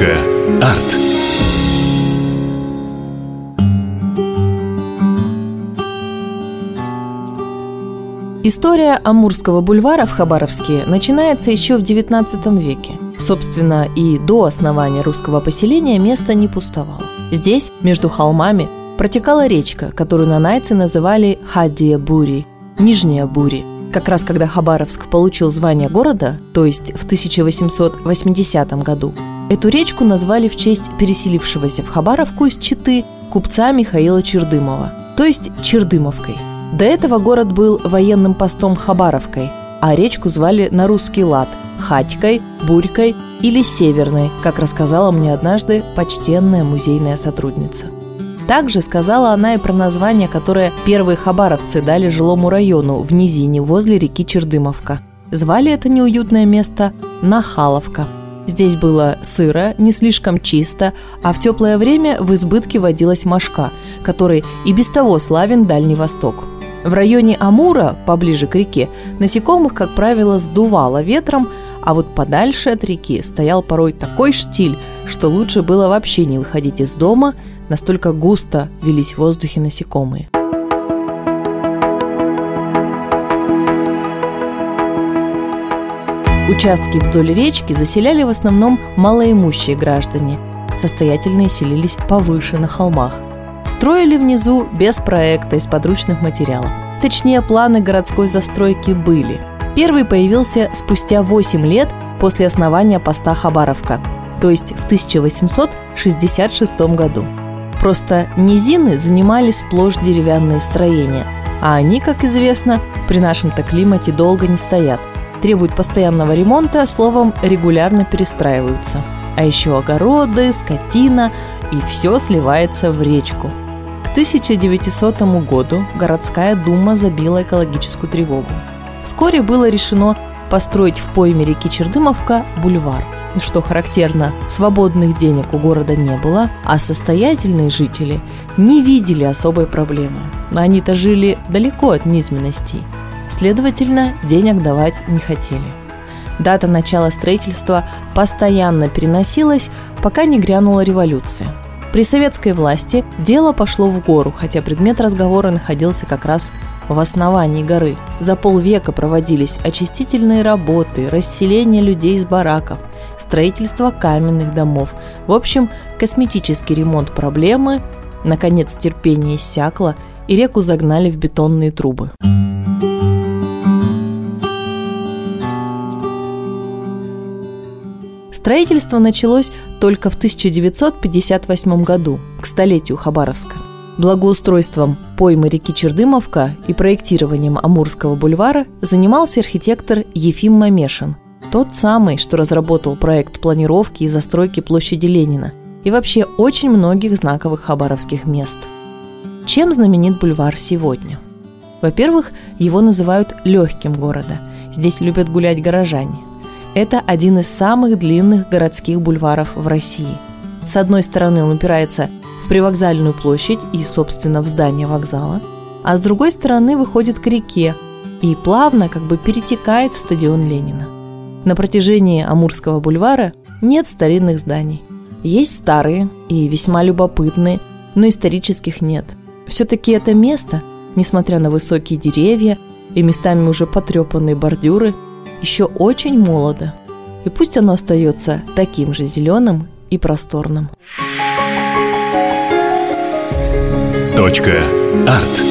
Арт. История Амурского бульвара в Хабаровске начинается еще в XIX веке. Собственно, и до основания русского поселения место не пустовало. Здесь, между холмами, протекала речка, которую нанайцы называли Хадия-Бури, Нижняя Бури. Как раз когда Хабаровск получил звание города, то есть в 1880 году, эту речку назвали в честь переселившегося в Хабаровку из Читы купца Михаила Чердымова, то есть Чердымовкой. До этого город был военным постом Хабаровкой, а речку звали на русский лад – Хатькой, Бурькой или Северной, как рассказала мне однажды почтенная музейная сотрудница. Также сказала она и про название, которое первые хабаровцы дали жилому району в низине возле реки Чердымовка. Звали это неуютное место Нахаловка. Здесь было сыро, не слишком чисто, а в теплое время в избытке водилась мошка, который и без того славен Дальний Восток. В районе Амура, поближе к реке, насекомых, как правило, сдувало ветром, а вот подальше от реки стоял порой такой штиль, что лучше было вообще не выходить из дома, настолько густо велись в воздухе насекомые. Участки вдоль речки заселяли в основном малоимущие граждане. Состоятельные селились повыше, на холмах. Строили внизу без проекта из подручных материалов. Точнее, планы городской застройки были. Первый появился спустя 8 лет после основания поста Хабаровка, то есть в 1866 году. Просто низины занимали сплошь деревянные строения, а они, как известно, при нашем-то климате долго не стоят, требуют постоянного ремонта, словом, регулярно перестраиваются. А еще огороды, скотина, и все сливается в речку. К 1900 году городская дума забила экологическую тревогу. Вскоре было решено построить в пойме реки Чердымовка бульвар – что характерно, свободных денег у города не было, а состоятельные жители не видели особой проблемы. Они-то жили далеко от низменностей. Следовательно, денег давать не хотели. Дата начала строительства постоянно переносилась, пока не грянула революция. При советской власти дело пошло в гору, хотя предмет разговора находился как раз в основании горы. За полвека проводились очистительные работы, расселение людей из бараков – строительство каменных домов. В общем, косметический ремонт проблемы, наконец терпение иссякло, и реку загнали в бетонные трубы. Строительство началось только в 1958 году, к столетию Хабаровска. Благоустройством поймы реки Чердымовка и проектированием Амурского бульвара занимался архитектор Ефим Мамешин, тот самый, что разработал проект планировки и застройки площади Ленина и вообще очень многих знаковых хабаровских мест. Чем знаменит бульвар сегодня? Во-первых, его называют легким города. Здесь любят гулять горожане. Это один из самых длинных городских бульваров в России. С одной стороны, он упирается в привокзальную площадь и, собственно, в здание вокзала, а с другой стороны выходит к реке и плавно как бы перетекает в стадион Ленина. На протяжении Амурского бульвара нет старинных зданий. Есть старые и весьма любопытные, но исторических нет. Все-таки это место, несмотря на высокие деревья и местами уже потрепанные бордюры, еще очень молодо. И пусть оно остается таким же зеленым и просторным. Точка. Арт.